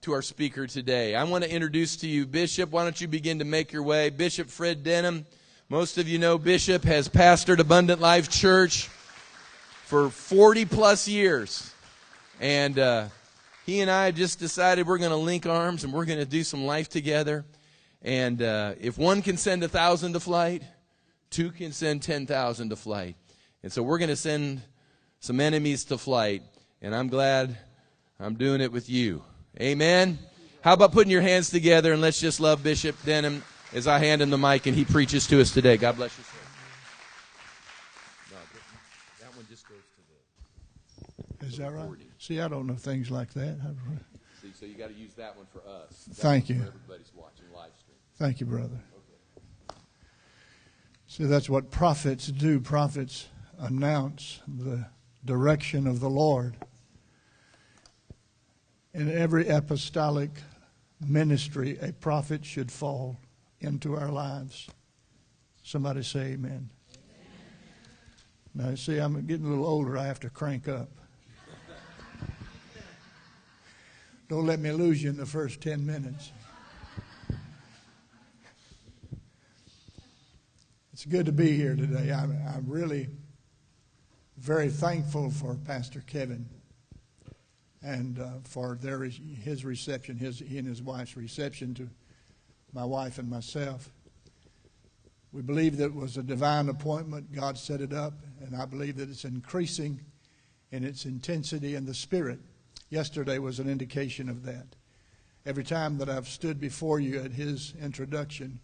to our speaker today. I want to introduce to you Bishop. Why don't you begin to make your way? Bishop Fred Denham. Most of you know Bishop has pastored Abundant Life Church for 40 plus years. And uh, he and I just decided we're going to link arms and we're going to do some life together. And uh, if one can send a thousand to flight, two can send 10,000 to flight. And so we're going to send some enemies to flight. And I'm glad I'm doing it with you. Amen. How about putting your hands together and let's just love Bishop Denham as I hand him the mic and he preaches to us today. God bless you, sir. That one just goes to the. Is that right? See, I don't know things like that. See, so you got to use that one for us. That Thank you. everybody's watching live stream. Thank you, brother. Okay. See, that's what prophets do. Prophets announce the direction of the Lord in every apostolic ministry, a prophet should fall into our lives. Somebody say amen. amen. Now, see, I'm getting a little older. I have to crank up. Don't let me lose you in the first 10 minutes. It's good to be here today. I'm, I'm really very thankful for Pastor Kevin and uh, for their his reception, his he and his wife's reception to my wife and myself. We believe that it was a divine appointment. God set it up, and I believe that it's increasing in its intensity in the spirit. Yesterday was an indication of that. Every time that I've stood before you at his introduction,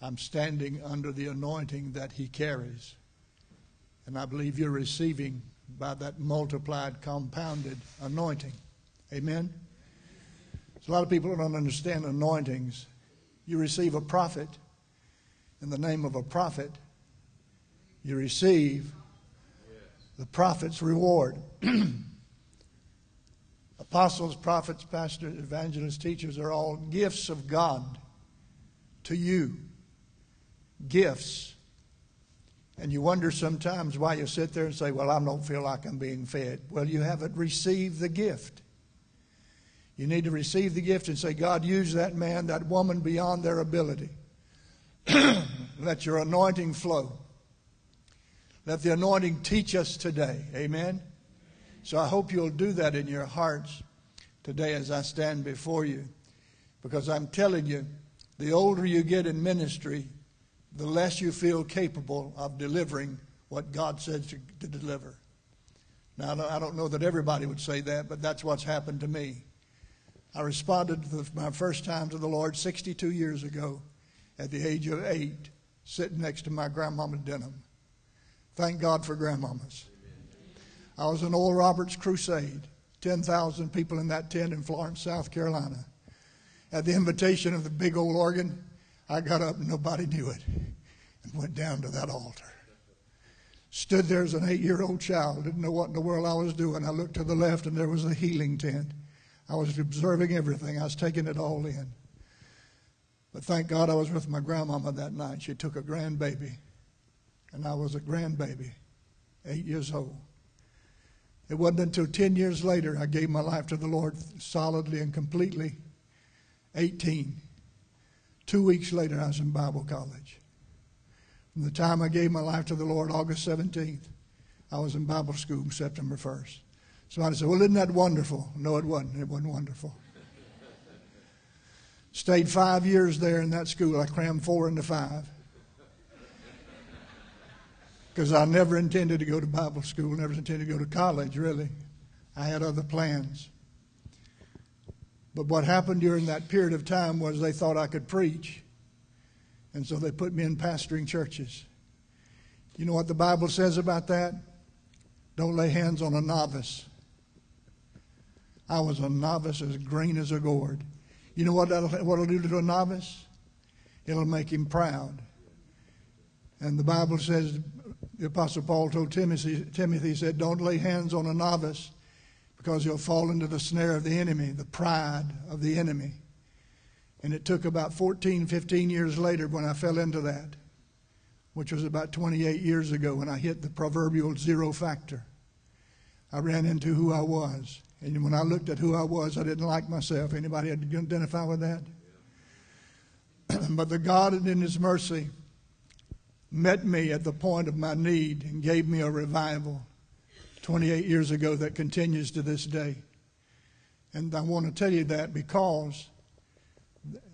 I'm standing under the anointing that he carries. And I believe you're receiving by that multiplied, compounded anointing. Amen? So a lot of people don't understand anointings. You receive a prophet in the name of a prophet, you receive the prophet's reward. Apostles, prophets, pastors, evangelists, teachers are all gifts of God to you. Gifts and you wonder sometimes why you sit there and say, Well, I don't feel like I'm being fed. Well, you haven't received the gift. You need to receive the gift and say, God, use that man, that woman beyond their ability. Let your anointing flow. Let the anointing teach us today. Amen. So I hope you'll do that in your hearts today as I stand before you. Because I'm telling you, the older you get in ministry, the less you feel capable of delivering what God says to, to deliver. Now, I don't know that everybody would say that, but that's what's happened to me. I responded the, my first time to the Lord 62 years ago at the age of eight, sitting next to my grandmama Denham. Thank God for grandmamas. I was in Oral Roberts Crusade, 10,000 people in that tent in Florence, South Carolina. At the invitation of the big old organ, I got up and nobody knew it and went down to that altar. Stood there as an eight year old child, didn't know what in the world I was doing. I looked to the left and there was a healing tent. I was observing everything, I was taking it all in. But thank God I was with my grandmama that night. She took a grandbaby, and I was a grandbaby, eight years old. It wasn't until 10 years later I gave my life to the Lord solidly and completely, 18. Two weeks later, I was in Bible college. From the time I gave my life to the Lord, August 17th, I was in Bible school September 1st. Somebody said, Well, isn't that wonderful? No, it wasn't. It wasn't wonderful. Stayed five years there in that school. I crammed four into five. Because I never intended to go to Bible school, never intended to go to college, really. I had other plans. But what happened during that period of time was they thought I could preach. And so they put me in pastoring churches. You know what the Bible says about that? Don't lay hands on a novice. I was a novice as green as a gourd. You know what that'll, what it'll do to a novice? It'll make him proud. And the Bible says, the Apostle Paul told Timothy, Timothy he said, Don't lay hands on a novice because you'll fall into the snare of the enemy, the pride of the enemy. And it took about 14, 15 years later when I fell into that, which was about 28 years ago when I hit the proverbial zero factor. I ran into who I was, And when I looked at who I was, I didn't like myself. Anybody identify with that? but the God in His mercy met me at the point of my need and gave me a revival 28 years ago that continues to this day. And I want to tell you that because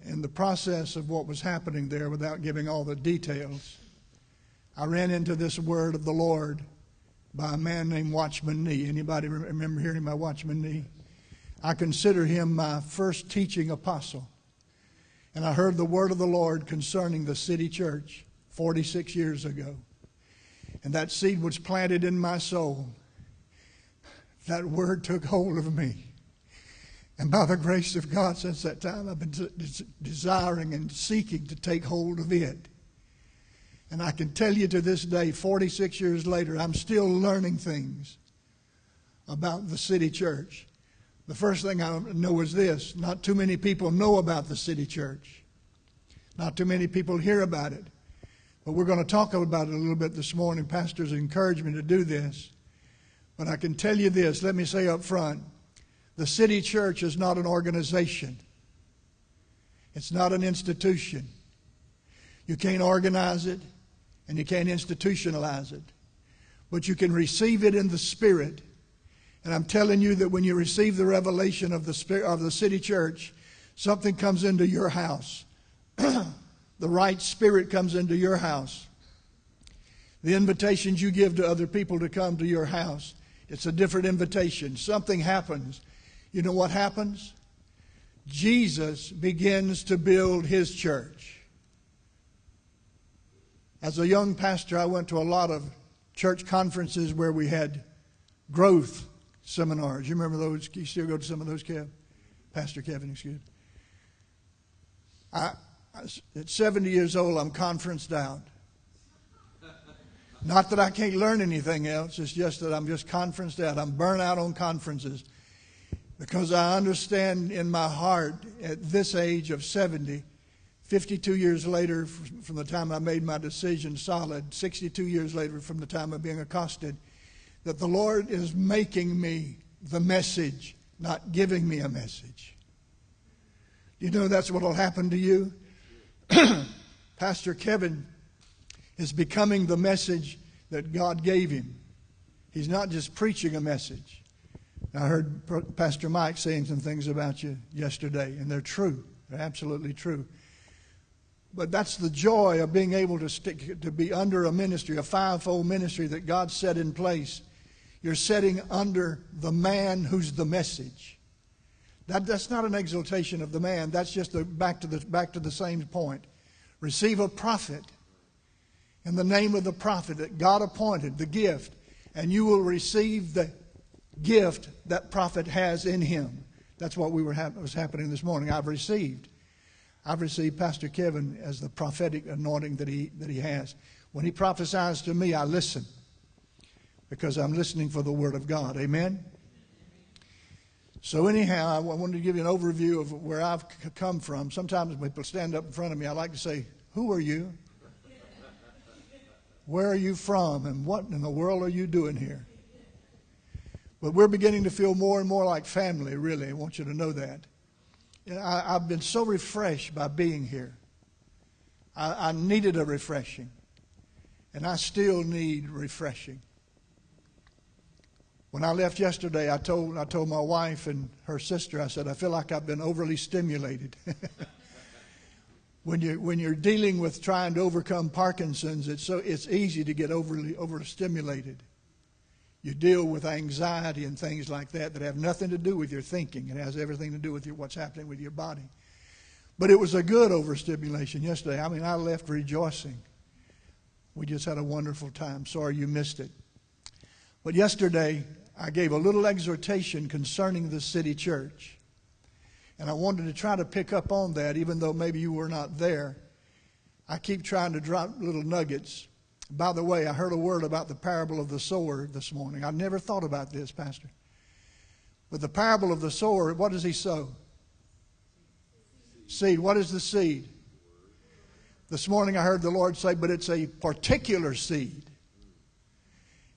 in the process of what was happening there, without giving all the details, I ran into this word of the Lord by a man named Watchman Nee. Anybody remember hearing about Watchman Nee? I consider him my first teaching apostle. And I heard the word of the Lord concerning the city church 46 years ago. And that seed was planted in my soul. That word took hold of me. And by the grace of God, since that time, I've been desiring and seeking to take hold of it. And I can tell you to this day, 46 years later, I'm still learning things about the city church. The first thing I know is this not too many people know about the city church, not too many people hear about it. But we're going to talk about it a little bit this morning. Pastors encouraged me to do this. But I can tell you this let me say up front the city church is not an organization, it's not an institution. You can't organize it and you can't institutionalize it. But you can receive it in the Spirit. And I'm telling you that when you receive the revelation of the, spirit, of the city church, something comes into your house. the right spirit comes into your house. The invitations you give to other people to come to your house, it's a different invitation. Something happens you know what happens? Jesus begins to build his church. As a young pastor, I went to a lot of church conferences where we had growth seminars. You remember those? You still go to some of those, Kev? Pastor Kevin, excuse me. I, at 70 years old, I'm conferenced out. Not that I can't learn anything else, it's just that I'm just conferenced out. I'm burnt out on conferences. Because I understand in my heart at this age of 70, 52 years later from the time I made my decision solid, 62 years later from the time of being accosted, that the Lord is making me the message, not giving me a message. Do you know that's what will happen to you? Pastor Kevin is becoming the message that God gave him. He's not just preaching a message. I heard Pastor Mike saying some things about you yesterday, and they're true. They're absolutely true. But that's the joy of being able to stick to be under a ministry, a fivefold ministry that God set in place. You're setting under the man who's the message. That, that's not an exaltation of the man. That's just a, back to the back to the same point. Receive a prophet in the name of the prophet that God appointed, the gift, and you will receive the gift that prophet has in him. That's what we were ha- was happening this morning. I've received. I've received Pastor Kevin as the prophetic anointing that he, that he has. When he prophesies to me, I listen because I'm listening for the Word of God. Amen? So, anyhow, I wanted to give you an overview of where I've come from. Sometimes when people stand up in front of me, I like to say, Who are you? Where are you from? And what in the world are you doing here? But we're beginning to feel more and more like family, really. I want you to know that. I, have been so refreshed by being here. I, I needed a refreshing, and I still need refreshing. When I left yesterday, I told, I told my wife and her sister, I said, I feel like I've been overly stimulated. when, you, when you're dealing with trying to overcome Parkinson's, it's, so, it's easy to get overly overstimulated. You deal with anxiety and things like that that have nothing to do with your thinking. It has everything to do with your, what's happening with your body. But it was a good overstimulation yesterday. I mean, I left rejoicing. We just had a wonderful time. Sorry you missed it. But yesterday, I gave a little exhortation concerning the city church. And I wanted to try to pick up on that, even though maybe you were not there. I keep trying to drop little nuggets by the way, I heard a word about the parable of the sower this morning. I never thought about this, Pastor. But the parable of the sower, what does he sow? Seed. What is the seed? This morning I heard the Lord say, but it's a particular seed.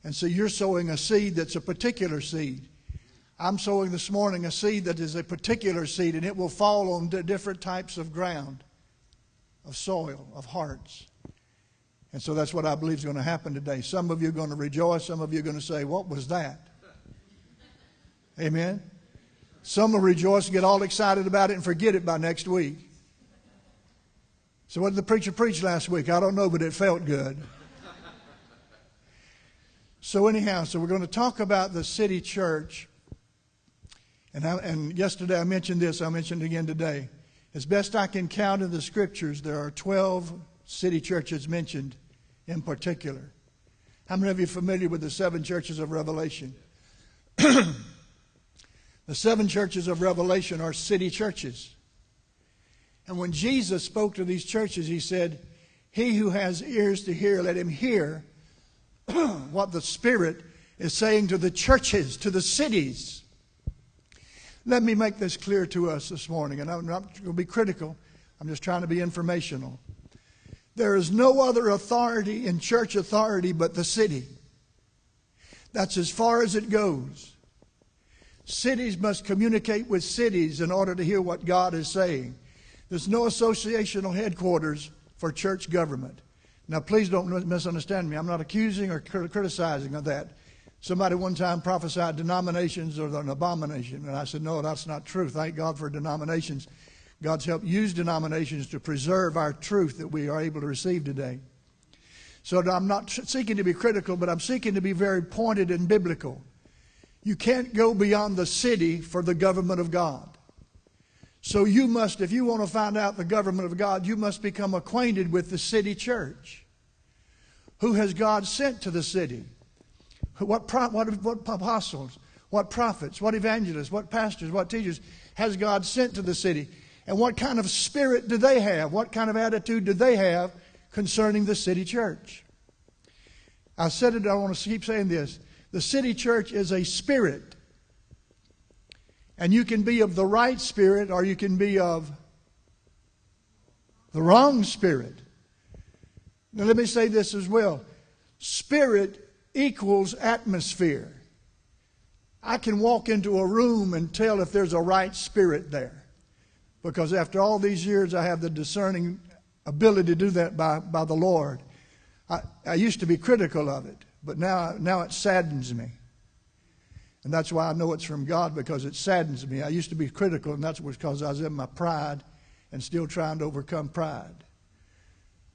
And so you're sowing a seed that's a particular seed. I'm sowing this morning a seed that is a particular seed, and it will fall on different types of ground, of soil, of hearts. And so that's what I believe is going to happen today. Some of you are going to rejoice. Some of you are going to say, What was that? Amen. Some will rejoice and get all excited about it and forget it by next week. So, what did the preacher preach last week? I don't know, but it felt good. so, anyhow, so we're going to talk about the city church. And, I, and yesterday I mentioned this, I mentioned it again today. As best I can count in the scriptures, there are 12 city churches mentioned in particular. How many of you are familiar with the seven churches of Revelation? the seven churches of Revelation are city churches. And when Jesus spoke to these churches, he said, He who has ears to hear, let him hear what the Spirit is saying to the churches, to the cities. Let me make this clear to us this morning, and I'm not going to be critical. I'm just trying to be informational. There is no other authority in church authority but the city. That's as far as it goes. Cities must communicate with cities in order to hear what God is saying. There's no associational headquarters for church government. Now, please don't misunderstand me. I'm not accusing or criticizing of that. Somebody one time prophesied denominations are an abomination. And I said, no, that's not true. Thank God for denominations. God's helped use denominations to preserve our truth that we are able to receive today. So I'm not seeking to be critical, but I'm seeking to be very pointed and biblical. You can't go beyond the city for the government of God. So you must, if you want to find out the government of God, you must become acquainted with the city church. Who has God sent to the city? What, what, what apostles, what prophets, what evangelists, what pastors, what teachers has God sent to the city? And what kind of spirit do they have? What kind of attitude do they have concerning the city church? I said it, I want to keep saying this. The city church is a spirit. And you can be of the right spirit or you can be of the wrong spirit. Now, let me say this as well spirit equals atmosphere. I can walk into a room and tell if there's a right spirit there because after all these years, I have the discerning ability to do that by, by the Lord. I, I used to be critical of it, but now, now it saddens me. And that's why I know it's from God because it saddens me. I used to be critical, and that's because I was in my pride and still trying to overcome pride.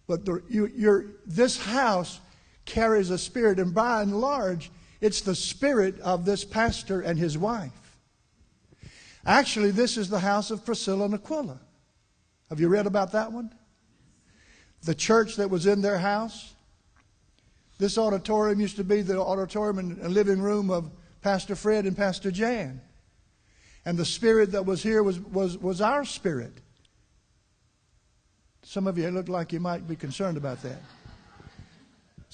But the, you, this house carries a spirit, and by and large, it's the spirit of this pastor and his wife. Actually, this is the house of Priscilla and Aquila. Have you read about that one? The church that was in their house. This auditorium used to be the auditorium and living room of Pastor Fred and Pastor Jan. And the spirit that was here was, was, was our spirit. Some of you look like you might be concerned about that.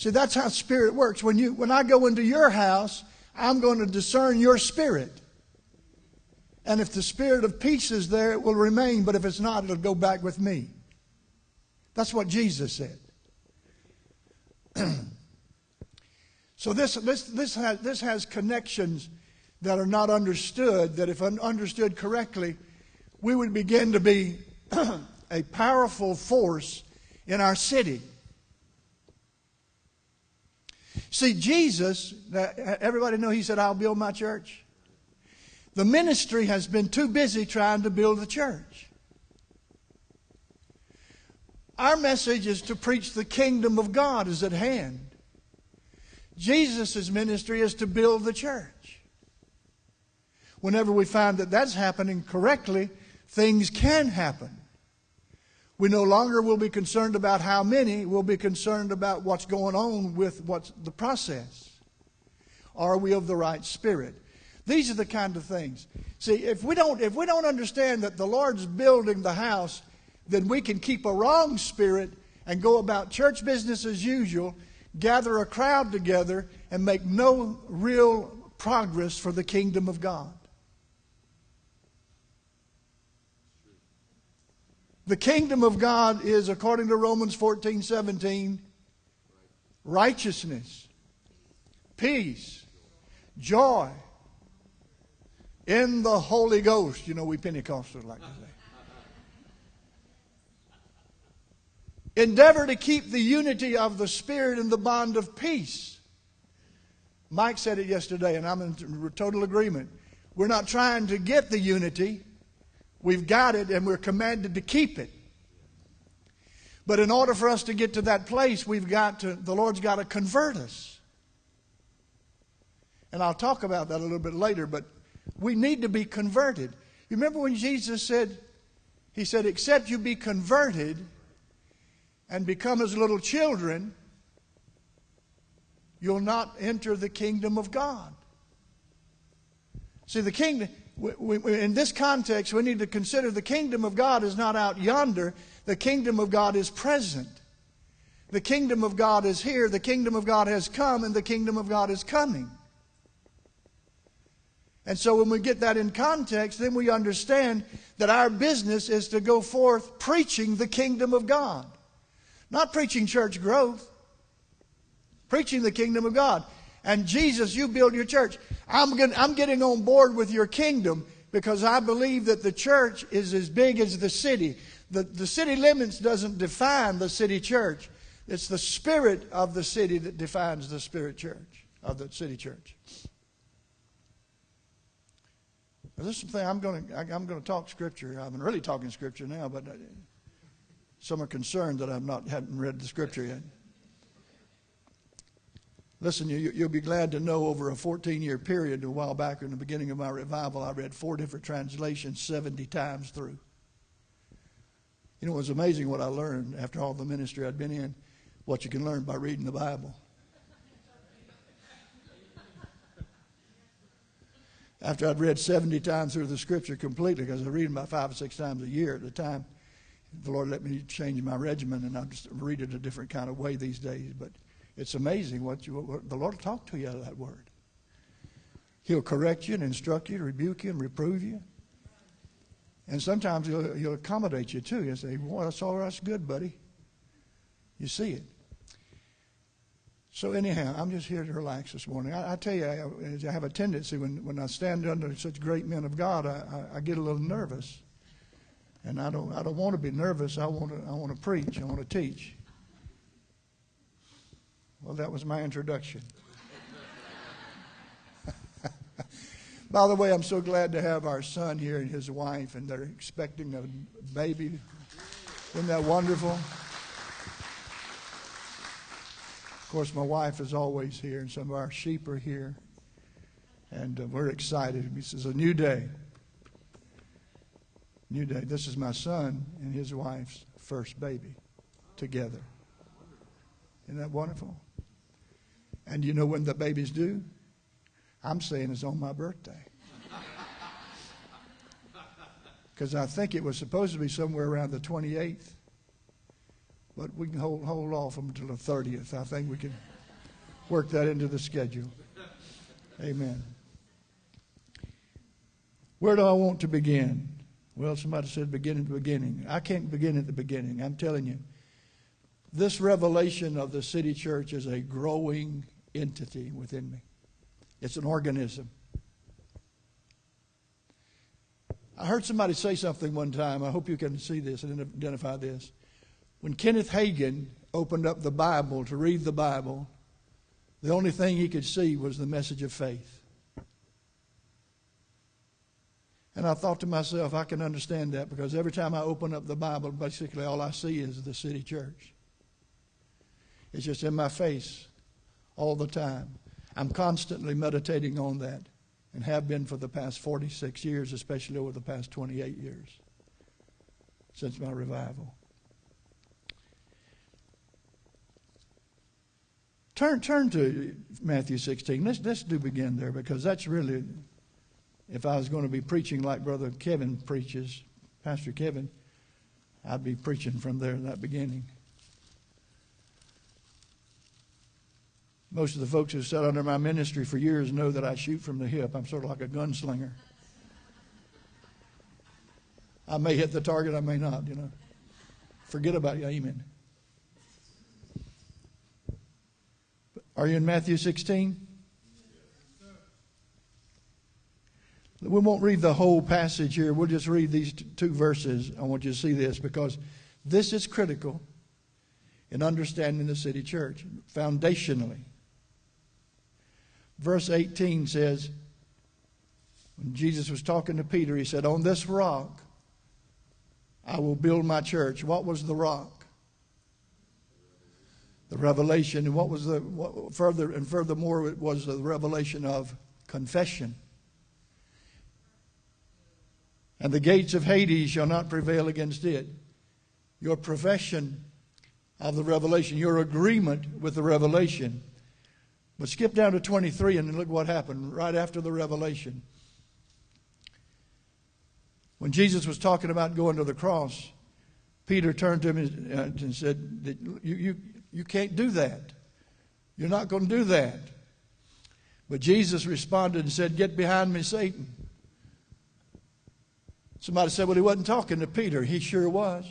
See, that's how spirit works. When, you, when I go into your house, I'm going to discern your spirit. And if the spirit of peace is there, it will remain, but if it's not, it'll go back with me. That's what Jesus said. so this, this, this, has, this has connections that are not understood, that if understood correctly, we would begin to be a powerful force in our city. See, Jesus, everybody know he said, I'll build my church. The ministry has been too busy trying to build the church. Our message is to preach the kingdom of God is at hand. Jesus' ministry is to build the church. Whenever we find that that's happening correctly, things can happen. We no longer will be concerned about how many, we'll be concerned about what's going on with what's the process. Are we of the right spirit? These are the kind of things. See, if we don't if we don't understand that the Lord's building the house, then we can keep a wrong spirit and go about church business as usual, gather a crowd together and make no real progress for the kingdom of God. The kingdom of God is, according to Romans 14 17, righteousness, peace, joy, in the Holy Ghost. You know, we Pentecostals like to say. Endeavor to keep the unity of the Spirit in the bond of peace. Mike said it yesterday, and I'm in total agreement. We're not trying to get the unity, we've got it, and we're commanded to keep it. But in order for us to get to that place, we've got to, the Lord's got to convert us. And I'll talk about that a little bit later, but we need to be converted. You remember when Jesus said, He said, except you be converted and become as little children, you'll not enter the kingdom of God. See, the kingdom, we, we, in this context, we need to consider the kingdom of God is not out yonder, the kingdom of God is present. The kingdom of God is here, the kingdom of God has come, and the kingdom of God is coming. And so when we get that in context, then we understand that our business is to go forth preaching the kingdom of God. Not preaching church growth, preaching the kingdom of God. And Jesus, you build your church. I'm, I'm getting on board with your kingdom because I believe that the church is as big as the city. The, the city limits doesn't define the city church. It's the spirit of the city that defines the spirit church, of the city church. Now, this is something I'm going to I'm going to talk scripture. I'm really talking scripture now, but uh, some are concerned that I've not haven't read the scripture yet. Listen, you, you'll be glad to know over a 14 year period, a while back in the beginning of my revival, I read four different translations 70 times through. You know, it was amazing what I learned after all the ministry I'd been in, what you can learn by reading the Bible. after I'd read 70 times through the scripture completely, because I read them about five or six times a year at the time, the Lord let me change my regimen, and I just read it a different kind of way these days. But it's amazing what, you, what the Lord will talk to you out of that word. He'll correct you and instruct you, rebuke you and reprove you. And sometimes he'll, he'll accommodate you too. He'll say, Boy, that's all right, that's good, buddy. You see it. So anyhow, I'm just here to relax this morning. I, I tell you, I, I, have a tendency when, when I stand under such great men of God, I, I, I, get a little nervous, and I don't I don't want to be nervous. I want to I want to preach. I want to teach. Well, that was my introduction. By the way, I'm so glad to have our son here and his wife, and they're expecting a baby. Isn't that wonderful? Of course, my wife is always here, and some of our sheep are here. And uh, we're excited. This is a new day. New day. This is my son and his wife's first baby together. Isn't that wonderful? And you know when the baby's due? I'm saying it's on my birthday. Because I think it was supposed to be somewhere around the 28th. But we can hold, hold off until the 30th. I think we can work that into the schedule. Amen. Where do I want to begin? Well, somebody said begin at the beginning. I can't begin at the beginning. I'm telling you. This revelation of the city church is a growing entity within me. It's an organism. I heard somebody say something one time. I hope you can see this and identify this. When Kenneth Hagin opened up the Bible to read the Bible, the only thing he could see was the message of faith. And I thought to myself, I can understand that because every time I open up the Bible, basically all I see is the city church. It's just in my face all the time. I'm constantly meditating on that and have been for the past 46 years, especially over the past 28 years since my revival. Turn, turn to Matthew 16. Let's, let's do begin there because that's really, if I was going to be preaching like Brother Kevin preaches, Pastor Kevin, I'd be preaching from there in that beginning. Most of the folks who sat under my ministry for years know that I shoot from the hip. I'm sort of like a gunslinger. I may hit the target, I may not, you know. Forget about you, amen. Are you in Matthew 16? We won't read the whole passage here. We'll just read these two verses. I want you to see this because this is critical in understanding the city church foundationally. Verse 18 says, when Jesus was talking to Peter, he said, On this rock I will build my church. What was the rock? The revelation. And what was the what, further and furthermore it was the revelation of confession. And the gates of Hades shall not prevail against it. Your profession of the revelation, your agreement with the revelation. But skip down to 23 and look what happened right after the revelation. When Jesus was talking about going to the cross, Peter turned to him and uh, said, you, you, you can't do that. You're not going to do that. But Jesus responded and said, Get behind me, Satan. Somebody said, Well, he wasn't talking to Peter. He sure was.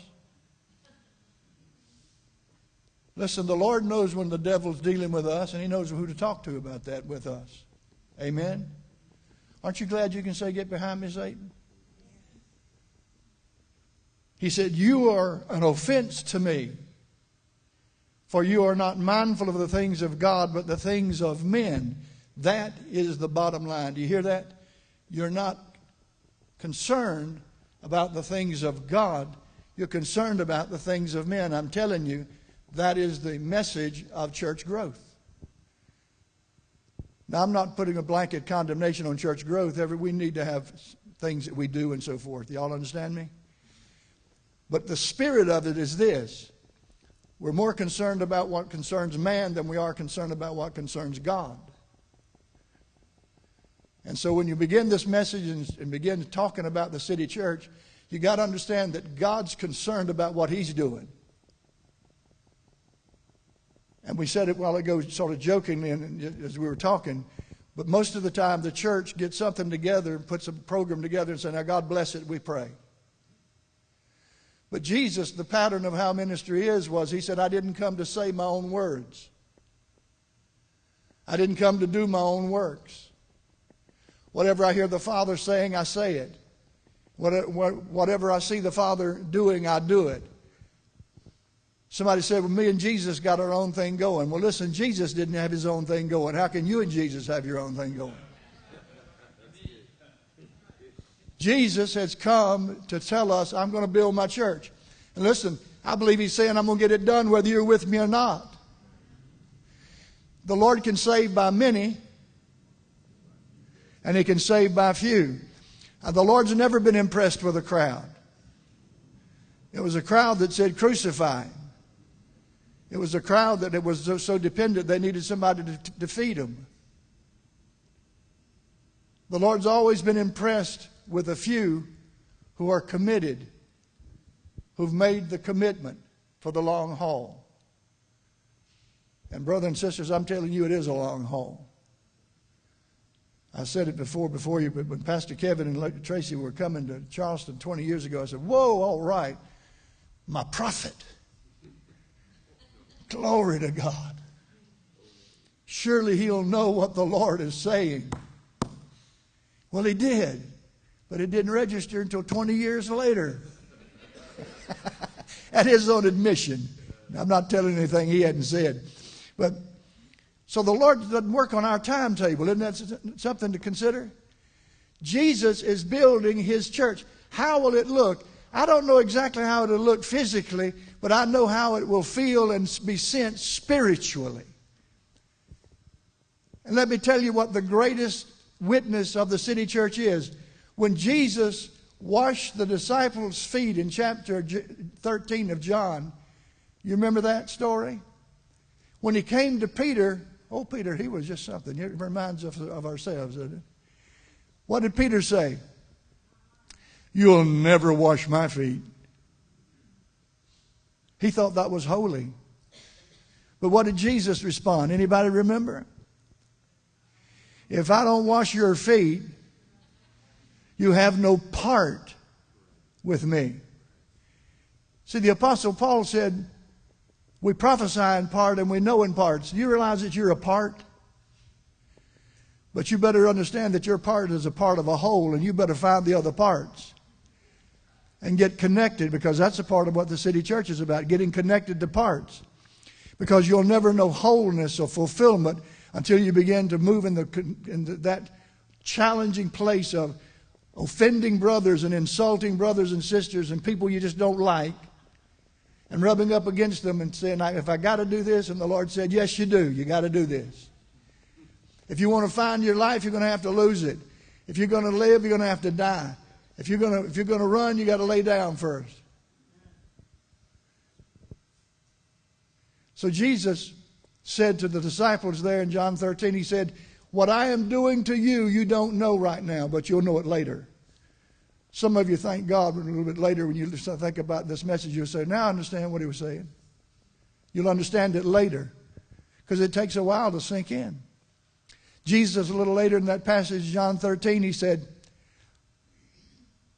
Listen, the Lord knows when the devil's dealing with us, and he knows who to talk to about that with us. Amen? Aren't you glad you can say, Get behind me, Satan? He said, You are an offense to me, for you are not mindful of the things of God, but the things of men. That is the bottom line. Do you hear that? You're not concerned about the things of God, you're concerned about the things of men. I'm telling you, that is the message of church growth. Now, I'm not putting a blanket condemnation on church growth. Every, we need to have things that we do and so forth. Y'all understand me? But the spirit of it is this we're more concerned about what concerns man than we are concerned about what concerns God. And so when you begin this message and, and begin talking about the city church, you got to understand that God's concerned about what He's doing. And we said it while ago, sort of jokingly, as we were talking. But most of the time, the church gets something together and puts a program together and says, Now, God bless it, we pray. But Jesus, the pattern of how ministry is, was He said, I didn't come to say my own words, I didn't come to do my own works. Whatever I hear the Father saying, I say it. Whatever I see the Father doing, I do it. Somebody said, Well, me and Jesus got our own thing going. Well, listen, Jesus didn't have his own thing going. How can you and Jesus have your own thing going? Jesus has come to tell us, I'm going to build my church. And listen, I believe he's saying, I'm going to get it done whether you're with me or not. The Lord can save by many, and he can save by few. Now, the Lord's never been impressed with a crowd. It was a crowd that said, Crucify him. It was a crowd that it was so, dependent they needed somebody to defeat them. The Lord's always been impressed with a few who are committed, who've made the commitment for the long haul. And, brothers and sisters, I'm telling you, it is a long haul. I said it before, before you, but when Pastor Kevin and Tracy were coming to Charleston 20 years ago, I said, Whoa, all right, my prophet. Glory to God. Surely he'll know what the Lord is saying. Well, he did, but it didn't register until 20 years later. At his own admission. I'm not telling anything he hadn't said. But so the Lord doesn't work on our timetable. Isn't that something to consider? Jesus is building his church. How will it look? I don't know exactly how it'll look physically, but I know how it will feel and be sensed spiritually. And let me tell you what the greatest witness of the city church is. When Jesus washed the disciples' feet in chapter 13 of John, you remember that story? When he came to Peter, oh, Peter, he was just something. It reminds us of ourselves, doesn't it? What did Peter say? You'll never wash my feet. He thought that was holy. But what did Jesus respond? Anybody remember? If I don't wash your feet, you have no part with me. See, the Apostle Paul said, We prophesy in part and we know in parts. Do you realize that you're a part? But you better understand that your part is a part of a whole, and you better find the other parts and get connected because that's a part of what the city church is about getting connected to parts. Because you'll never know wholeness or fulfillment until you begin to move in, the, in the, that challenging place of offending brothers and insulting brothers and sisters and people you just don't like and rubbing up against them and saying, if I got to do this, and the Lord said, Yes, you do. You got to do this. If you want to find your life, you're going to have to lose it. If you're going to live, you're going to have to die. If you're to, if you're to run, you got to lay down first. So Jesus said to the disciples there in John 13, He said, What I am doing to you, you don't know right now, but you'll know it later. Some of you thank God a little bit later when you think about this message, you'll say, Now I understand what he was saying. You'll understand it later because it takes a while to sink in. Jesus, a little later in that passage, John 13, he said,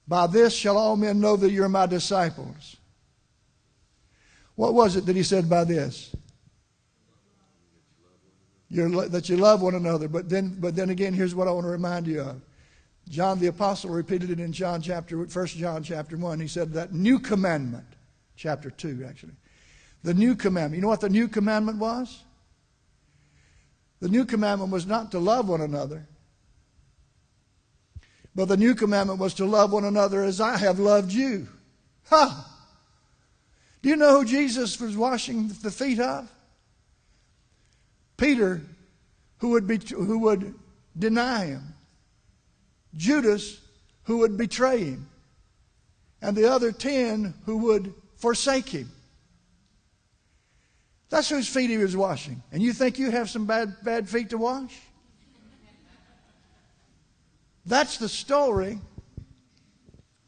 By this shall all men know that you're my disciples. What was it that he said by this? You're, that you love one another. But then, but then again, here's what I want to remind you of. John the Apostle repeated it in John chapter, 1 John chapter 1. He said that new commandment, chapter 2 actually. The new commandment. You know what the new commandment was? The new commandment was not to love one another, but the new commandment was to love one another as I have loved you. Ha! Do you know who Jesus was washing the feet of? Peter, who would, be, who would deny him. Judas, who would betray him. And the other ten who would forsake him. That's whose feet he was washing. And you think you have some bad, bad feet to wash? That's the story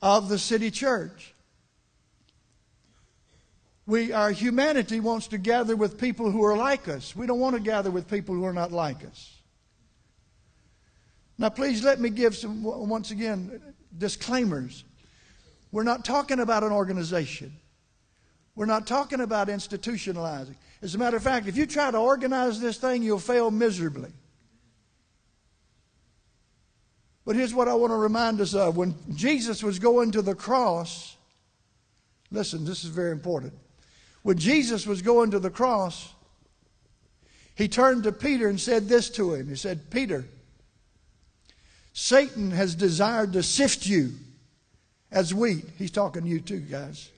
of the city church. We, our humanity wants to gather with people who are like us. We don't want to gather with people who are not like us. Now, please let me give some, once again, disclaimers. We're not talking about an organization. We're not talking about institutionalizing. As a matter of fact, if you try to organize this thing, you'll fail miserably. But here's what I want to remind us of. When Jesus was going to the cross, listen, this is very important. When Jesus was going to the cross, he turned to Peter and said this to him. He said, Peter, Satan has desired to sift you as wheat. He's talking to you too, guys.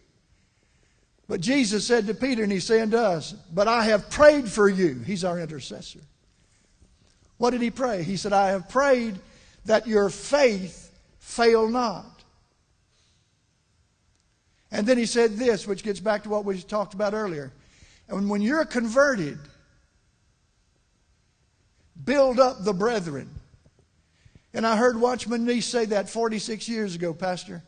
But Jesus said to Peter, and he's saying to us, But I have prayed for you. He's our intercessor. What did he pray? He said, I have prayed that your faith fail not. And then he said this, which gets back to what we talked about earlier. And when you're converted, build up the brethren. And I heard Watchman Nee say that 46 years ago, Pastor.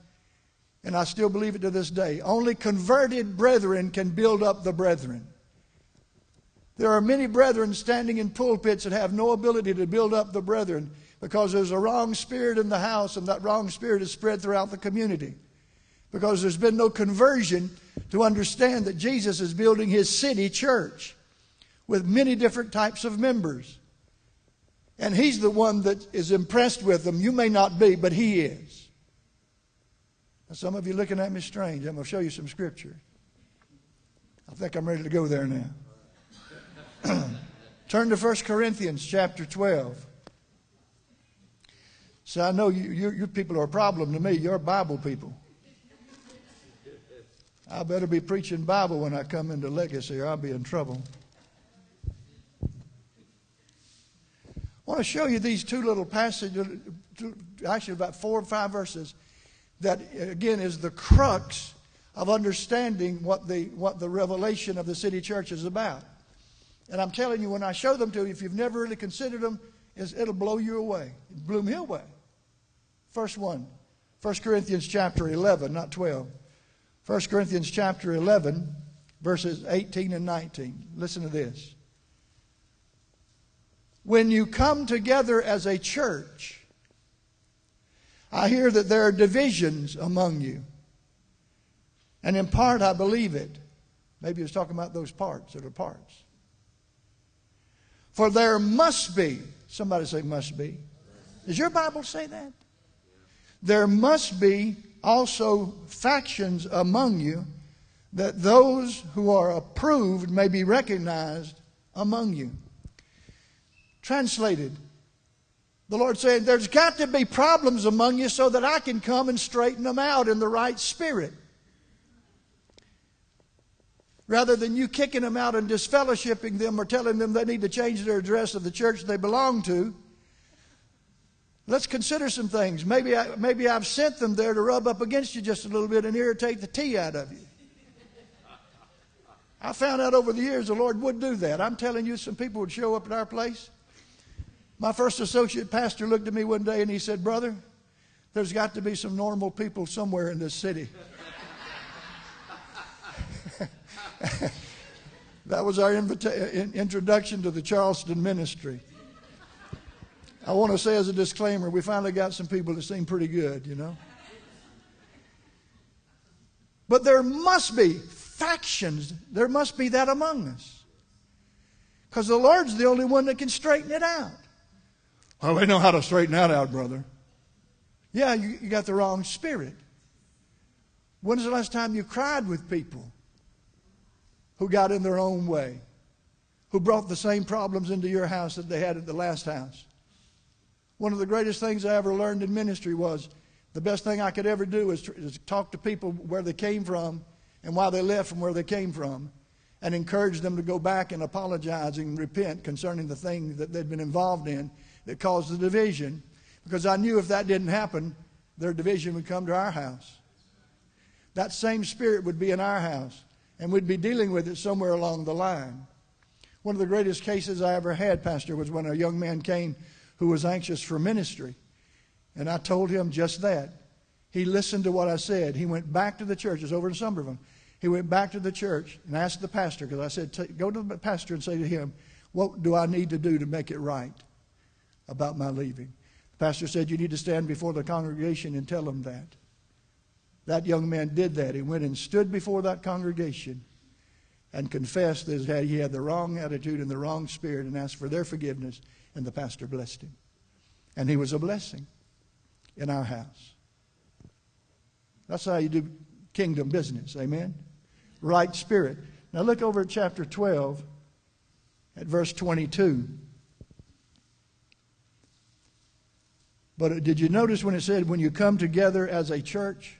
And I still believe it to this day. Only converted brethren can build up the brethren. There are many brethren standing in pulpits that have no ability to build up the brethren because there's a wrong spirit in the house, and that wrong spirit is spread throughout the community. Because there's been no conversion to understand that Jesus is building his city church with many different types of members. And he's the one that is impressed with them. You may not be, but he is. Now, some of you looking at me strange. I'm going to show you some scripture. I think I'm ready to go there now. Turn to 1 Corinthians chapter 12. So I know you, you, you people are a problem to me. You're Bible people. I better be preaching Bible when I come into legacy or I'll be in trouble. I want to show you these two little passages, actually about four or five verses that again is the crux of understanding what the, what the revelation of the city church is about. And I'm telling you, when I show them to you, if you've never really considered them, it'll blow you away. It blew me away. First one, 1 Corinthians chapter 11, not 12. 1 Corinthians chapter 11, verses 18 and 19. Listen to this. When you come together as a church, I hear that there are divisions among you. And in part, I believe it. Maybe he was talking about those parts that are parts. For there must be Somebody say, must be. Does your Bible say that? There must be also factions among you that those who are approved may be recognized among you. Translated, the Lord said, There's got to be problems among you so that I can come and straighten them out in the right spirit. Rather than you kicking them out and disfellowshipping them or telling them they need to change their address of the church they belong to, let's consider some things. Maybe, I, maybe I've sent them there to rub up against you just a little bit and irritate the tea out of you. I found out over the years the Lord would do that. I'm telling you, some people would show up at our place. My first associate pastor looked at me one day and he said, Brother, there's got to be some normal people somewhere in this city. that was our invita- introduction to the Charleston ministry. I want to say as a disclaimer, we finally got some people that seem pretty good, you know. But there must be factions, there must be that among us. Because the Lord's the only one that can straighten it out. Well, we know how to straighten that out, brother. Yeah, you, you got the wrong spirit. When's the last time you cried with people who got in their own way, who brought the same problems into your house that they had at the last house? One of the greatest things I ever learned in ministry was the best thing I could ever do is, is talk to people where they came from and why they left from where they came from and encourage them to go back and apologize and repent concerning the thing that they'd been involved in that caused the division. Because I knew if that didn't happen, their division would come to our house. That same spirit would be in our house, and we'd be dealing with it somewhere along the line. One of the greatest cases I ever had, Pastor, was when a young man came who was anxious for ministry. And I told him just that. He listened to what I said. He went back to the church. Over in Somerville. He went back to the church and asked the pastor, because I said, go to the pastor and say to him, What do I need to do to make it right about my leaving? The pastor said, You need to stand before the congregation and tell them that. That young man did that. He went and stood before that congregation and confessed that he had the wrong attitude and the wrong spirit and asked for their forgiveness, and the pastor blessed him. And he was a blessing in our house. That's how you do kingdom business. Amen? Right spirit. Now look over at chapter 12 at verse 22. But did you notice when it said, when you come together as a church?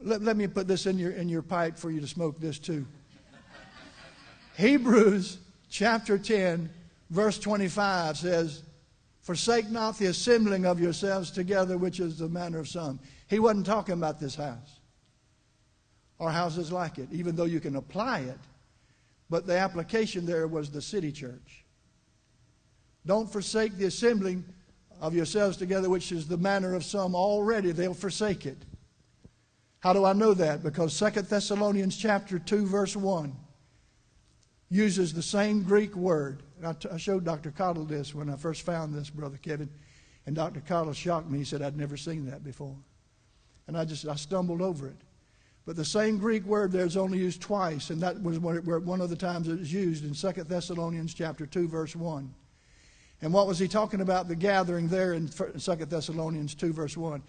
Let, let me put this in your, in your pipe for you to smoke this too. Hebrews chapter 10, verse 25 says, Forsake not the assembling of yourselves together, which is the manner of some. He wasn't talking about this house or houses like it, even though you can apply it. But the application there was the city church. Don't forsake the assembling of yourselves together, which is the manner of some already. They'll forsake it. How do I know that? Because Second Thessalonians chapter 2, verse 1 uses the same Greek word. I, t- I showed Dr. Cottle this when I first found this, Brother Kevin. And Dr. Cottle shocked me. He said, I'd never seen that before and I just I stumbled over it. But the same Greek word there is only used twice, and that was one of the times it was used in 2 Thessalonians chapter 2, verse 1. And what was he talking about the gathering there in 2 Thessalonians 2, verse 1?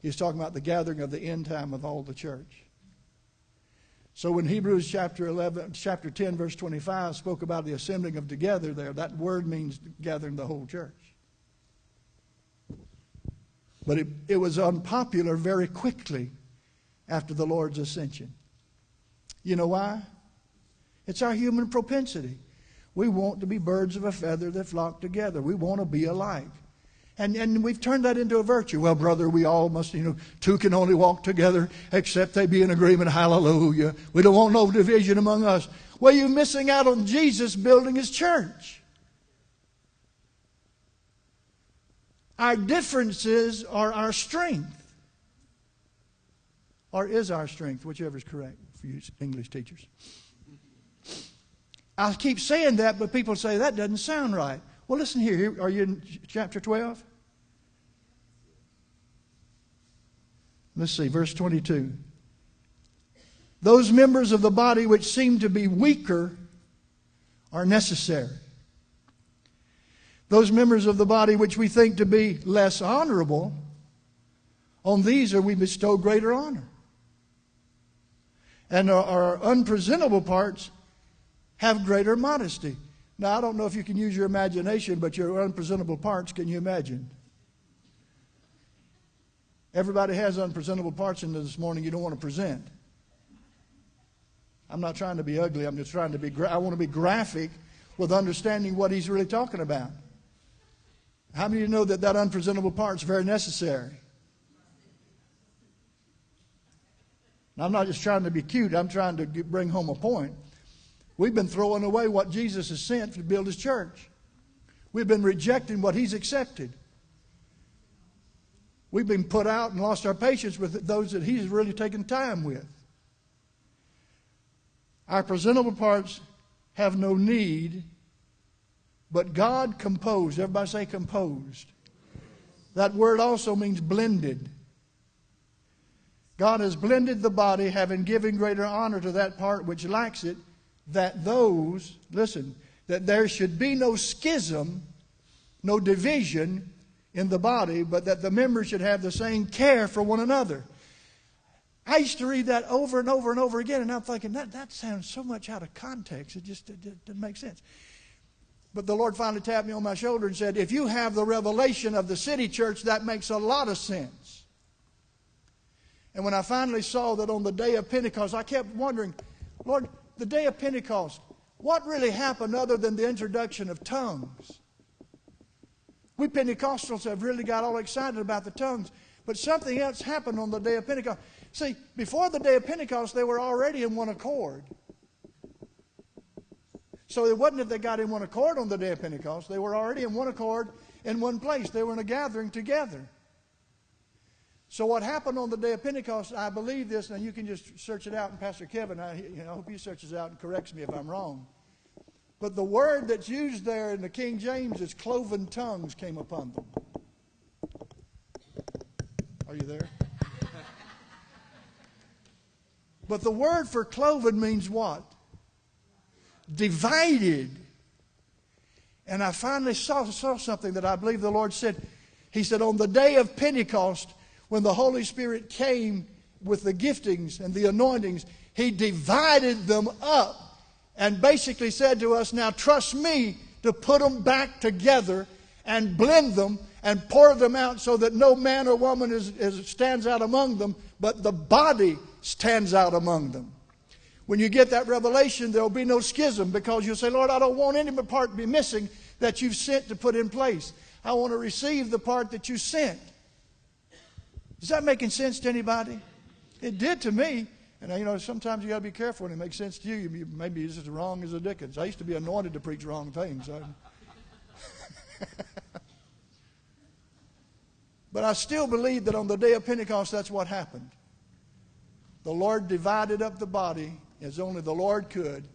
He's talking about the gathering of the end time of all the church. So when Hebrews chapter 11, chapter 10, verse 25 spoke about the assembling of together there, that word means gathering the whole church. But it, it was unpopular very quickly after the Lord's ascension. You know why? It's our human propensity. We want to be birds of a feather that flock together. We want to be alike. And, and we've turned that into a virtue. Well, brother, we all must, you know, two can only walk together except they be in agreement. Hallelujah. We don't want no division among us. Well, you're missing out on Jesus building his church. Our differences are our strength. Or is our strength, whichever is correct for you English teachers. I keep saying that, but people say that doesn't sound right. Well, listen here. Are you in chapter 12? Let's see, verse 22. Those members of the body which seem to be weaker are necessary. those members of the body which we think to be less honorable, on these are we bestow greater honor. And our, our unpresentable parts have greater modesty. Now, I don't know if you can use your imagination, but your unpresentable parts, can you imagine? Everybody has unpresentable parts in this morning you don't want to present. I'm not trying to be ugly. I'm just trying to be, gra- I want to be graphic with understanding what he's really talking about. How many of you know that that unpresentable part is very necessary? I'm not just trying to be cute, I'm trying to get, bring home a point. We've been throwing away what Jesus has sent to build his church. We've been rejecting what he's accepted. We've been put out and lost our patience with those that he's really taken time with. Our presentable parts have no need, but God composed. Everybody say composed. That word also means blended. God has blended the body, having given greater honor to that part which lacks it, that those, listen, that there should be no schism, no division in the body, but that the members should have the same care for one another. I used to read that over and over and over again, and I'm thinking, that, that sounds so much out of context. It just didn't make sense. But the Lord finally tapped me on my shoulder and said, If you have the revelation of the city church, that makes a lot of sense. And when I finally saw that on the day of Pentecost, I kept wondering, Lord, the day of Pentecost, what really happened other than the introduction of tongues? We Pentecostals have really got all excited about the tongues, but something else happened on the day of Pentecost. See, before the day of Pentecost, they were already in one accord. So it wasn't that they got in one accord on the day of Pentecost, they were already in one accord in one place. They were in a gathering together. So what happened on the day of Pentecost, I believe this, and you can just search it out, and Pastor Kevin, I, you know, I hope he searches out and corrects me if I'm wrong. But the word that's used there in the King James is cloven tongues came upon them. Are you there? But the word for cloven means what? Divided. And I finally saw, saw something that I believe the Lord said. He said, On the day of Pentecost, when the Holy Spirit came with the giftings and the anointings, He divided them up and basically said to us, Now trust me to put them back together and blend them and pour them out so that no man or woman is, is, stands out among them, but the body stands out among them. When you get that revelation, there will be no schism because you'll say, Lord, I don't want any part to be missing that you've sent to put in place. I want to receive the part that you sent. Is that making sense to anybody? It did to me. And you know, sometimes you got to be careful when it makes sense to you. you Maybe it's as wrong as the Dickens. I used to be anointed to preach wrong things. but I still believe that on the day of Pentecost, that's what happened. The Lord divided up the body as only the Lord could.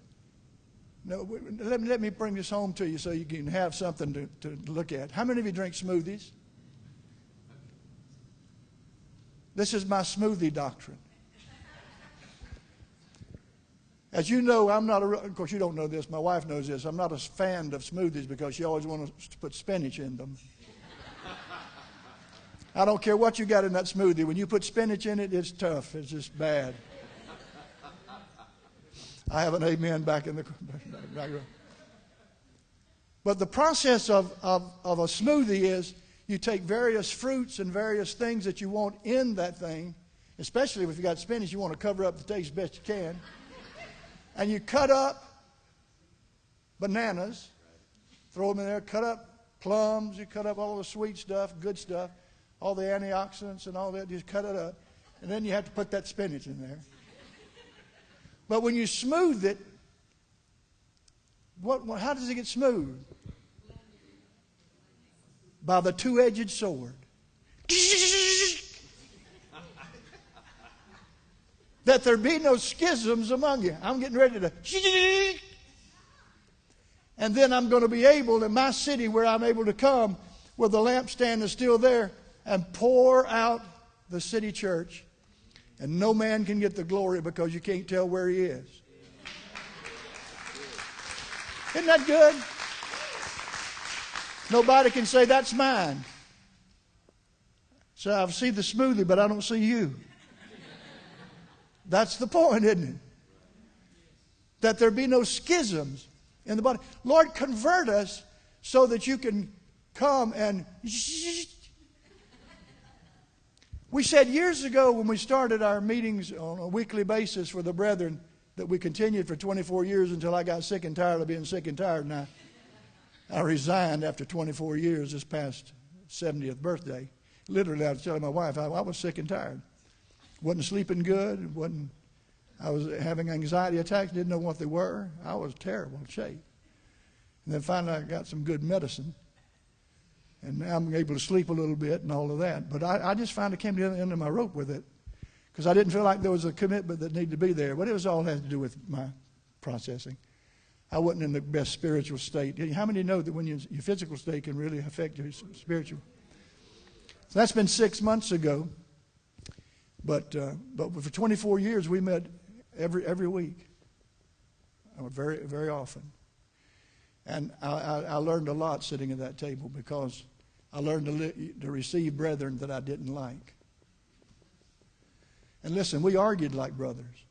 No, let, me, let me bring this home to you so you can have something to, to look at. How many of you drink smoothies? This is my smoothie doctrine. As you know, I'm not a, of course, you don't know this. My wife knows this. I'm not a fan of smoothies because she always wants to put spinach in them. I don't care what you got in that smoothie. When you put spinach in it, it's tough. It's just bad. I have an amen back in the back But the process of, of, of a smoothie is you take various fruits and various things that you want in that thing, especially if you got spinach, you want to cover up the taste best you can. And you cut up bananas, throw them in there, cut up plums, you cut up all the sweet stuff, good stuff all the antioxidants and all that, just cut it up. And then you have to put that spinach in there. But when you smooth it, what, how does it get smooth? By the two edged sword. that there be no schisms among you. I'm getting ready to. And then I'm going to be able, in my city where I'm able to come, where the lampstand is still there, and pour out the city church, and no man can get the glory because you can't tell where he is. Isn't that good? Nobody can say, That's mine. So I see the smoothie, but I don't see you. That's the point, isn't it? That there be no schisms in the body. Lord, convert us so that you can come and. We said years ago when we started our meetings on a weekly basis for the brethren that we continued for 24 years until I got sick and tired of being sick and tired, and I, resigned after 24 years this past 70th birthday literally, I was telling my wife, I, I was sick and tired. Wasn't sleeping good. Wasn't. I was having anxiety attacks. Didn't know what they were. I was terrible shape. And then finally, I got some good medicine, and now I'm able to sleep a little bit and all of that. But I, I just finally came to the end of my rope with it because I didn't feel like there was a commitment that needed to be there. But it was all had to do with my processing. I wasn't in the best spiritual state. How many know that when you, your physical state can really affect your spiritual? So that's been six months ago. But, uh, but for 24 years, we met every, every week, uh, very, very often. And I, I, I learned a lot sitting at that table because I learned to, li- to receive brethren that I didn't like. And listen, we argued like brothers.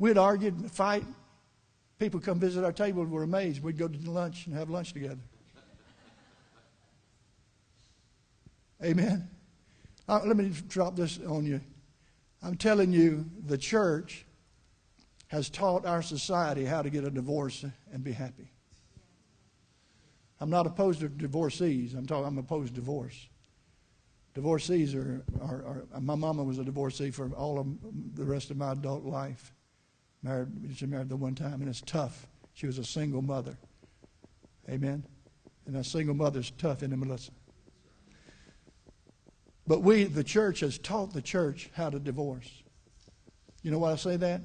We'd argued and fight. People come visit our table and were amazed. We'd go to lunch and have lunch together. Amen. Uh, let me drop this on you. I'm telling you, the church has taught our society how to get a divorce and be happy. I'm not opposed to divorcees. I'm talking. I'm opposed to divorce. Divorcees are, are, are, My mama was a divorcee for all of the rest of my adult life. Married. She married the one time, and it's tough. She was a single mother. Amen. And a single mother's tough, isn't it, Melissa? But we, the church, has taught the church how to divorce. You know why I say that?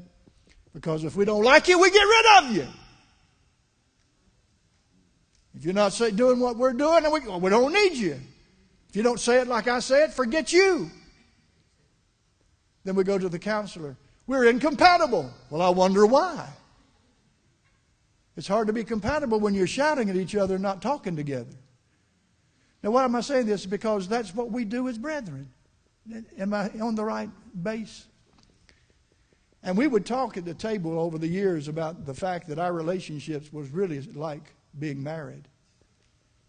Because if we don't like you, we get rid of you. If you're not say, doing what we're doing, we, we don't need you. If you don't say it like I say it, forget you. Then we go to the counselor. We're incompatible. Well, I wonder why. It's hard to be compatible when you're shouting at each other and not talking together. Now, why am I saying this? Because that's what we do as brethren. Am I on the right base? And we would talk at the table over the years about the fact that our relationships was really like being married.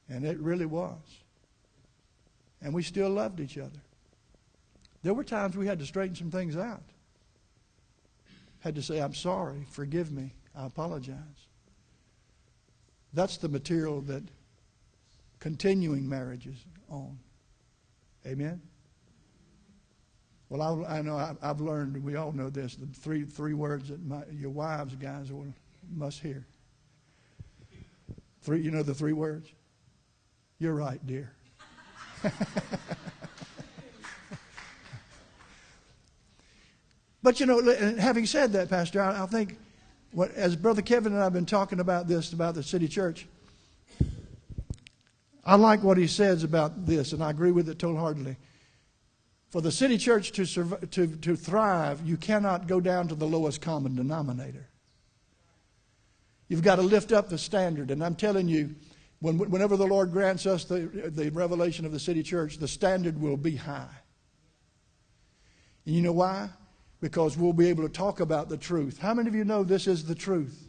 And it really was. And we still loved each other. There were times we had to straighten some things out. Had to say, I'm sorry, forgive me, I apologize. That's the material that continuing marriages on. Amen? Well, I, I know I, have learned, we all know this, the three, three words that my, your wives, guys, will, must hear. Three, you know the three words? You're right, dear. but you know, having said that, Pastor, I, I think what, as Brother Kevin and I have been talking about this, about the city church, I like what he says about this, and I agree with it wholeheartedly. For the city church to, to, to thrive, you cannot go down to the lowest common denominator. You've got to lift up the standard. And I'm telling you, when, whenever the Lord grants us the, the revelation of the city church, the standard will be high. And you know why? Because we'll be able to talk about the truth. How many of you know this is the truth?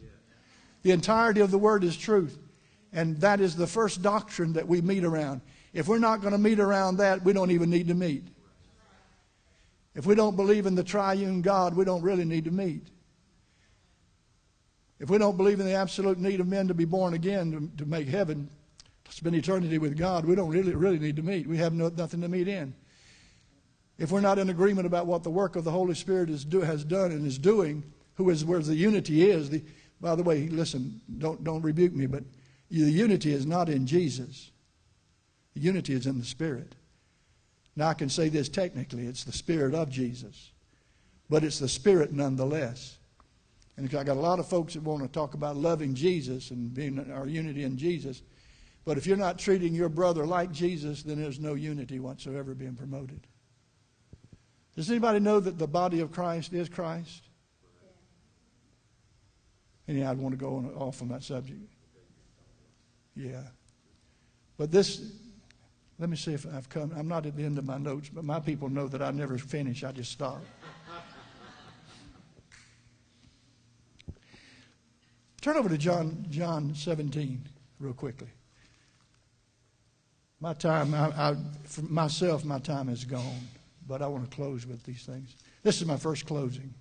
The entirety of the word is truth. And that is the first doctrine that we meet around. If we're not going to meet around that, we don't even need to meet. If we don't believe in the triune God, we don't really need to meet. If we don't believe in the absolute need of men to be born again to, to make heaven, to spend eternity with God, we don't really, really need to meet. We have no, nothing to meet in. If we're not in agreement about what the work of the Holy Spirit is do, has done and is doing, who is where the unity is. The, by the way, listen, don't, don't rebuke me, but the unity is not in Jesus. The unity is in the Spirit. Now, I can say this technically it's the Spirit of Jesus, but it's the Spirit nonetheless. And I got a lot of folks that want to talk about loving Jesus and being our unity in Jesus. But if you're not treating your brother like Jesus, then there's no unity whatsoever being promoted. Does anybody know that the body of Christ is Christ? Anyhow, I'd want to go on, off on that subject. Yeah. But this, let me see if I've come. I'm not at the end of my notes, but my people know that I never finish. I just stop. Turn over to John, John 17 real quickly. My time, I, I, for myself, my time is gone, but I want to close with these things. This is my first closing.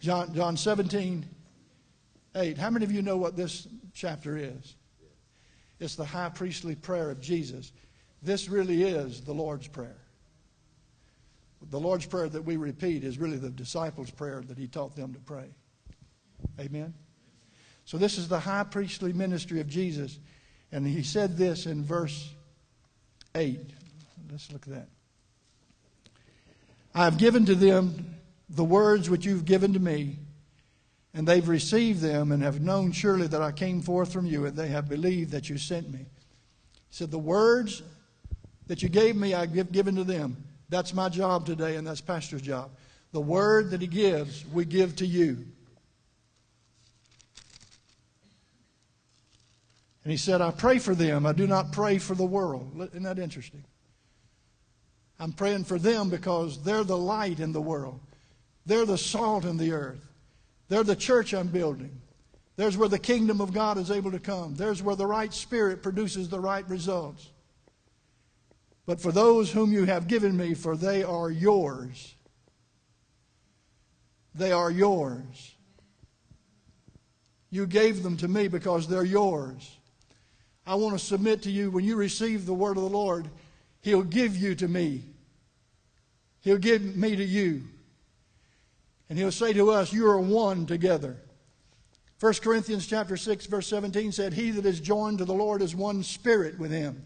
John, John 17, 8. How many of you know what this chapter is? It's the high priestly prayer of Jesus. This really is the Lord's Prayer. The Lord's Prayer that we repeat is really the disciples' prayer that he taught them to pray. Amen? So, this is the high priestly ministry of Jesus. And he said this in verse 8. Let's look at that. I have given to them the words which you've given to me, and they've received them and have known surely that I came forth from you, and they have believed that you sent me. He said, The words that you gave me, I've given to them. That's my job today, and that's Pastor's job. The word that he gives, we give to you. And he said, I pray for them. I do not pray for the world. Isn't that interesting? I'm praying for them because they're the light in the world. They're the salt in the earth. They're the church I'm building. There's where the kingdom of God is able to come. There's where the right spirit produces the right results. But for those whom you have given me, for they are yours. They are yours. You gave them to me because they're yours. I want to submit to you when you receive the word of the Lord, He'll give you to me. He'll give me to you. And he'll say to us, You are one together. 1 Corinthians chapter 6, verse 17 said, He that is joined to the Lord is one spirit with him.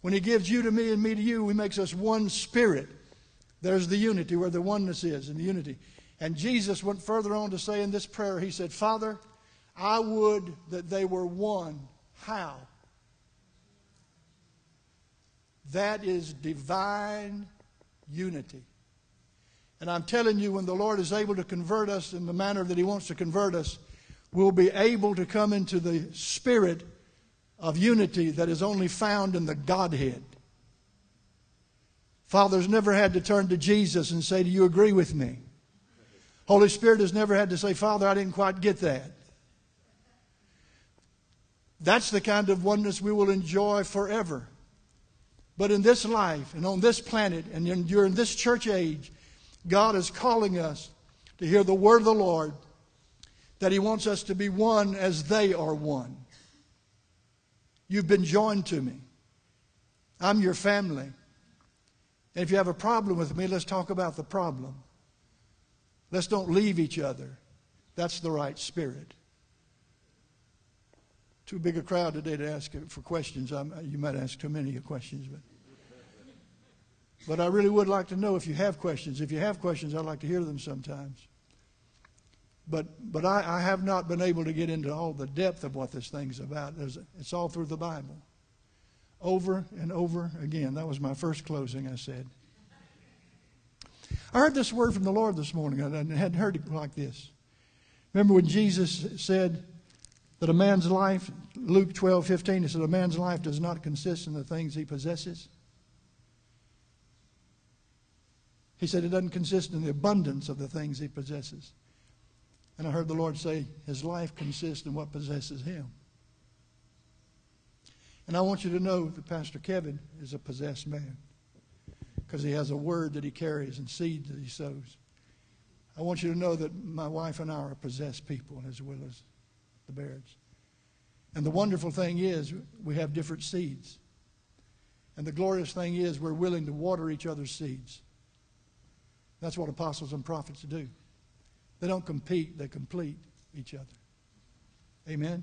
When he gives you to me and me to you, he makes us one spirit. There's the unity where the oneness is, and the unity. And Jesus went further on to say in this prayer, He said, Father, I would that they were one. How? That is divine unity. And I'm telling you, when the Lord is able to convert us in the manner that He wants to convert us, we'll be able to come into the spirit of unity that is only found in the Godhead. Father's never had to turn to Jesus and say, Do you agree with me? Holy Spirit has never had to say, Father, I didn't quite get that. That's the kind of oneness we will enjoy forever. But in this life and on this planet and in, during this church age, God is calling us to hear the word of the Lord that He wants us to be one as they are one. You've been joined to me. I'm your family. And if you have a problem with me, let's talk about the problem. Let's don't leave each other. That's the right spirit. Too big a crowd today to ask for questions. I'm, you might ask too many questions, but. But I really would like to know if you have questions. If you have questions, I'd like to hear them sometimes. But, but I, I have not been able to get into all the depth of what this thing's about. There's, it's all through the Bible. Over and over again. That was my first closing, I said. I heard this word from the Lord this morning. I hadn't heard it like this. Remember when Jesus said that a man's life, Luke 12, 15, he said, a man's life does not consist in the things he possesses? He said it doesn't consist in the abundance of the things he possesses. And I heard the Lord say his life consists in what possesses him. And I want you to know that Pastor Kevin is a possessed man because he has a word that he carries and seed that he sows. I want you to know that my wife and I are possessed people as well as the Bairds. And the wonderful thing is we have different seeds. And the glorious thing is we're willing to water each other's seeds. That's what apostles and prophets do. They don't compete, they complete each other. Amen?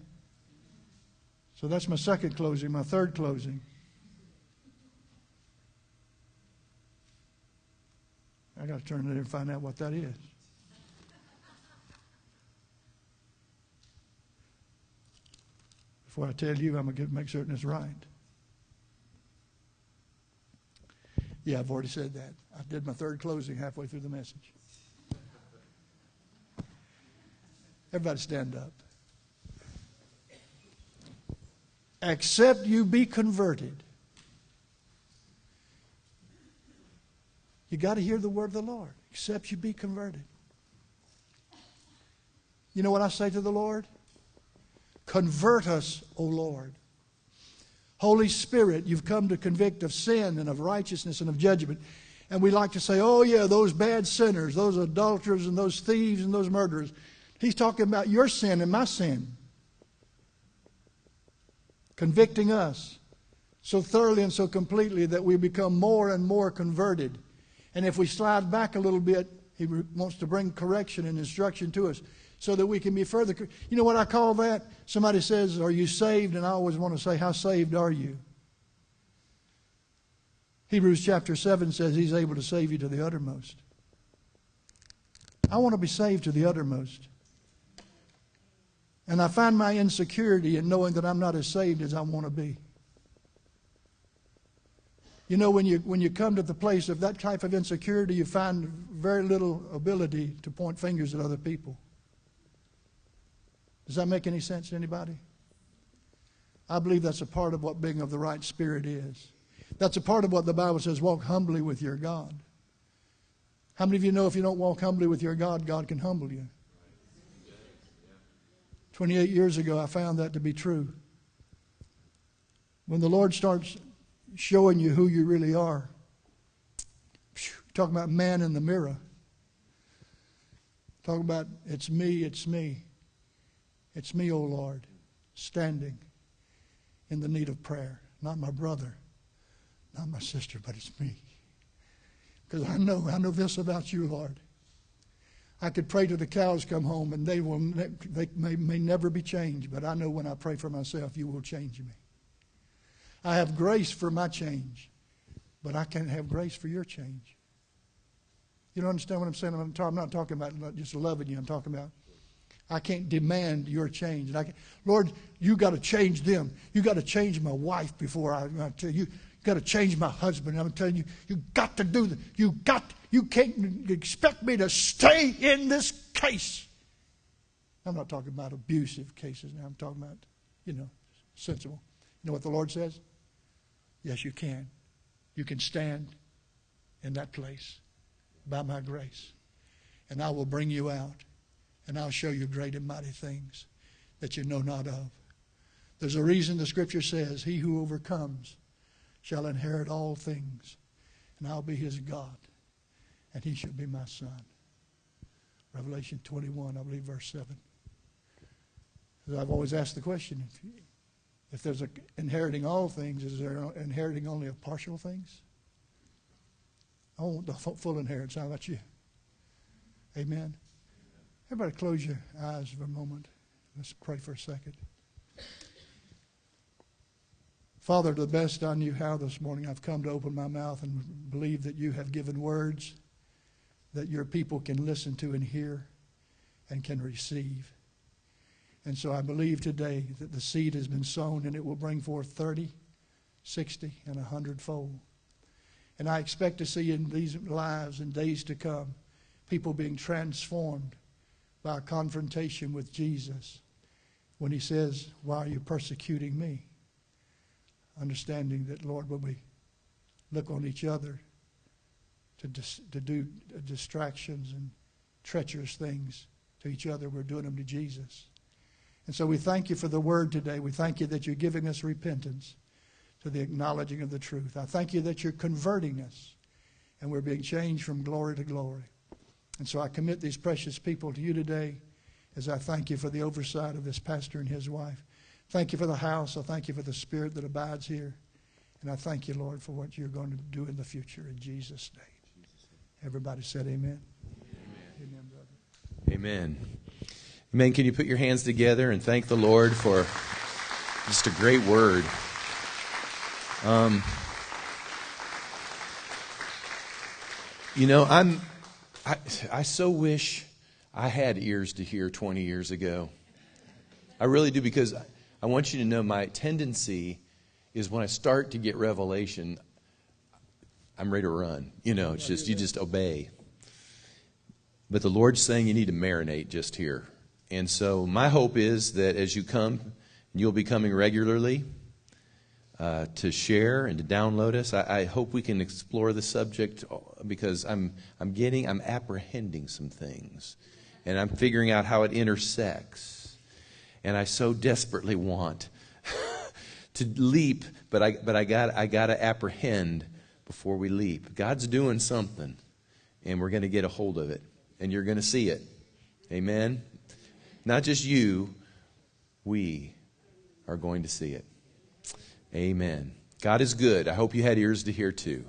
So that's my second closing. My third closing. I got to turn there and find out what that is. Before I tell you, I'm going to make certain it's right. Yeah, I've already said that. I did my third closing halfway through the message. Everybody stand up. except you be converted. You got to hear the word of the Lord, except you be converted. You know what I say to the Lord? Convert us, O Lord. Holy Spirit, you've come to convict of sin and of righteousness and of judgment. And we like to say, oh, yeah, those bad sinners, those adulterers and those thieves and those murderers. He's talking about your sin and my sin. Convicting us so thoroughly and so completely that we become more and more converted. And if we slide back a little bit, he wants to bring correction and instruction to us so that we can be further. You know what I call that? Somebody says, Are you saved? And I always want to say, How saved are you? Hebrews chapter 7 says He's able to save you to the uttermost. I want to be saved to the uttermost. And I find my insecurity in knowing that I'm not as saved as I want to be. You know, when you, when you come to the place of that type of insecurity, you find very little ability to point fingers at other people. Does that make any sense to anybody? I believe that's a part of what being of the right spirit is. That's a part of what the Bible says walk humbly with your God. How many of you know if you don't walk humbly with your God, God can humble you? 28 years ago, I found that to be true. When the Lord starts showing you who you really are, talking about man in the mirror, talking about it's me, it's me. It's me, O Lord, standing in the need of prayer. Not my brother, not my sister, but it's me. Because I know, I know this about you, Lord. I could pray till the cows come home and they will they may, may never be changed, but I know when I pray for myself, you will change me. I have grace for my change, but I can't have grace for your change. You don't understand what I'm saying? I'm not talking about just loving you. I'm talking about I can't demand your change. And I can, Lord, you got to change them. You got to change my wife before I, I tell you. You got to change my husband. I'm telling you, you got to do that. You got. You can't expect me to stay in this case. I'm not talking about abusive cases now. I'm talking about, you know, sensible. You know what the Lord says? Yes, you can. You can stand in that place by my grace, and I will bring you out and I'll show you great and mighty things that you know not of. There's a reason the scripture says, He who overcomes shall inherit all things, and I'll be his God, and he shall be my son. Revelation 21, I believe, verse 7. I've always asked the question if, if there's a inheriting all things, is there inheriting only of partial things? I want the full inheritance. How about you? Amen. Everybody close your eyes for a moment. Let's pray for a second. Father, to the best I knew how this morning, I've come to open my mouth and believe that you have given words that your people can listen to and hear and can receive. And so I believe today that the seed has been sown and it will bring forth 30, 60, and 100 fold. And I expect to see in these lives and days to come people being transformed by a confrontation with Jesus when he says, Why are you persecuting me? Understanding that, Lord, when we look on each other to, dis- to do uh, distractions and treacherous things to each other, we're doing them to Jesus. And so we thank you for the word today. We thank you that you're giving us repentance to the acknowledging of the truth. I thank you that you're converting us and we're being changed from glory to glory. And so I commit these precious people to you today as I thank you for the oversight of this pastor and his wife. Thank you for the house. I thank you for the spirit that abides here. And I thank you, Lord, for what you're going to do in the future in Jesus' name. Everybody said amen. Amen. Amen, brother. Amen. Amen. Can you put your hands together and thank the Lord for just a great word? Um, you know, I'm I, I so wish I had ears to hear 20 years ago. I really do because I want you to know my tendency is when I start to get revelation, I'm ready to run. You know, it's just, you just obey. But the Lord's saying you need to marinate just here. And so my hope is that as you come, you'll be coming regularly, uh, to share and to download us. I, I hope we can explore the subject uh, because I'm, I'm getting, I'm apprehending some things. And I'm figuring out how it intersects. And I so desperately want to leap, but I, but I got, I got to apprehend before we leap. God's doing something, and we're going to get a hold of it, and you're going to see it. Amen? Not just you, we are going to see it. Amen. God is good. I hope you had ears to hear too.